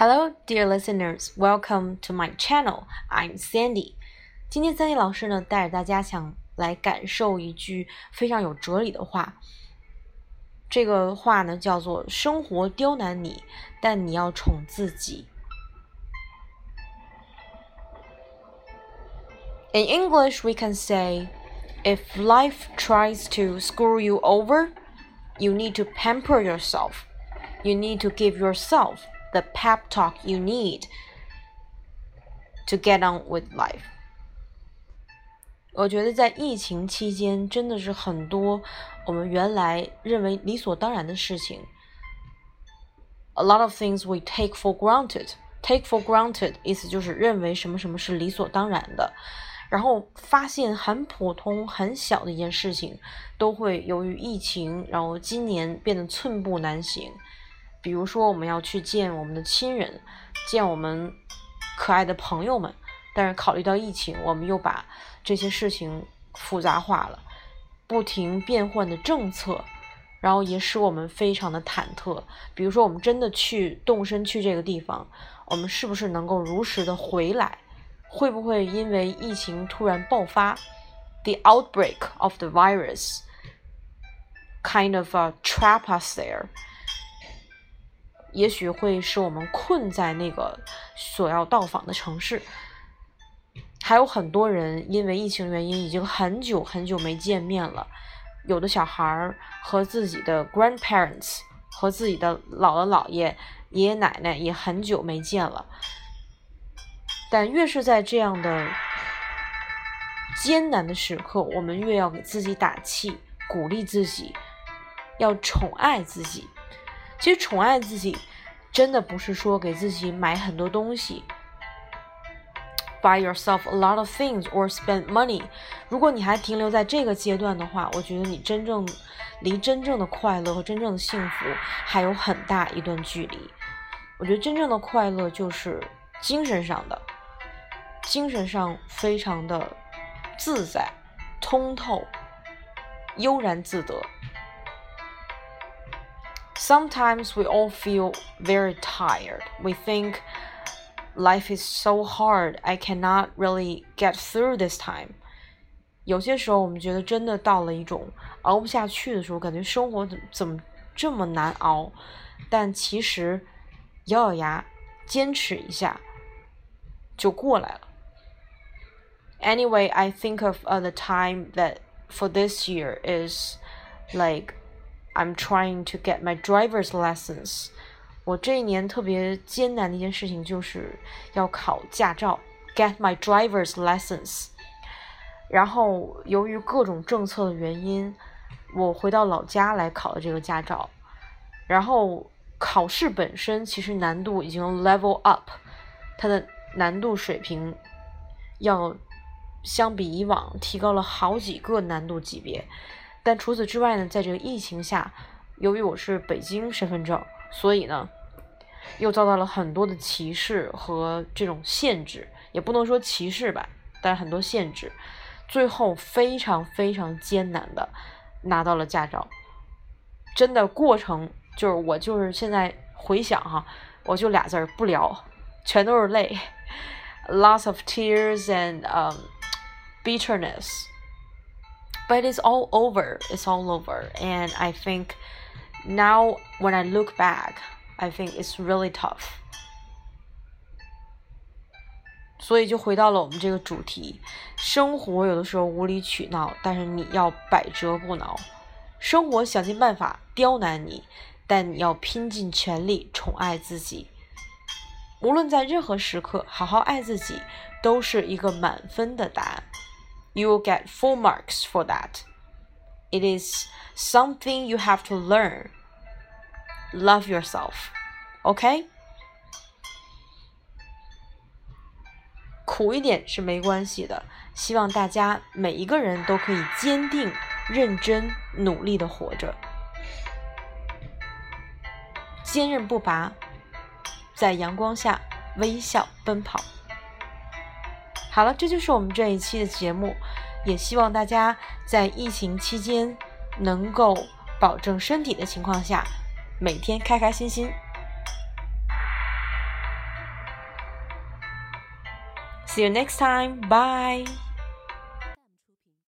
Hello, dear listeners. Welcome to my channel. I'm Sandy. 今天 Sandy 老师呢，带着大家想来感受一句非常有哲理的话。这个话呢，叫做“生活刁难你，但你要宠自己”。In English, we can say, "If life tries to screw you over, you need to pamper yourself. You need to give yourself." the pep talk you need to get on with life。我觉得在疫情期间，真的是很多我们原来认为理所当然的事情，a lot of things we take for granted。take for granted 意思就是认为什么什么是理所当然的，然后发现很普通很小的一件事情，都会由于疫情，然后今年变得寸步难行。 比如说，我们要去见我们的亲人，见我们可爱的朋友们，但是考虑到疫情，我们又把这些事情复杂化了，不停变换的政策，然后也使我们非常的忐忑。比如说，我们真的去动身去这个地方，我们是不是能够如实的回来？会不会因为疫情突然爆发，the outbreak of the virus kind of trap us there？也许会使我们困在那个所要到访的城市。还有很多人因为疫情原因已经很久很久没见面了。有的小孩儿和自己的 grandparents 和自己的姥姥姥爷、爷爷奶奶也很久没见了。但越是在这样的艰难的时刻，我们越要给自己打气，鼓励自己，要宠爱自己。其实宠爱自己，真的不是说给自己买很多东西，buy yourself a lot of things or spend money。如果你还停留在这个阶段的话，我觉得你真正离真正的快乐和真正的幸福还有很大一段距离。我觉得真正的快乐就是精神上的，精神上非常的自在、通透、悠然自得。Sometimes we all feel very tired. We think life is so hard, I cannot really get through this time. 有些时候，我们觉得真的到了一种熬不下去的时候，感觉生活怎怎么这么难熬？但其实咬咬牙，坚持一下就过来了。Anyway, I think of uh, the time that for this year is like I'm trying to get my driver's license。我这一年特别艰难的一件事情就是要考驾照，get my driver's license。然后由于各种政策的原因，我回到老家来考的这个驾照。然后考试本身其实难度已经 level up，它的难度水平要相比以往提高了好几个难度级别。但除此之外呢，在这个疫情下，由于我是北京身份证，所以呢，又遭到了很多的歧视和这种限制，也不能说歧视吧，但是很多限制，最后非常非常艰难的拿到了驾照。真的过程就是我就是现在回想哈，我就俩字儿不聊，全都是泪，lots of tears and um bitterness。But it's all over. It's all over. And I think now when I look back, I think it's really tough. 所以就回到了我们这个主题，生活有的时候无理取闹，但是你要百折不挠。生活想尽办法刁难你，但你要拼尽全力宠爱自己。无论在任何时刻，好好爱自己，都是一个满分的答案。You will get full marks for that. It is something you have to learn. Love yourself. Okay? 苦一点是没关系的，希望大家每一个人都可以坚定、认真、努力的活着，坚韧不拔，在阳光下微笑奔跑。好了这就是我们这一期的节目也希望大家在疫情期间能够保证身体的情况下每天开开心心。See you next time. Bye.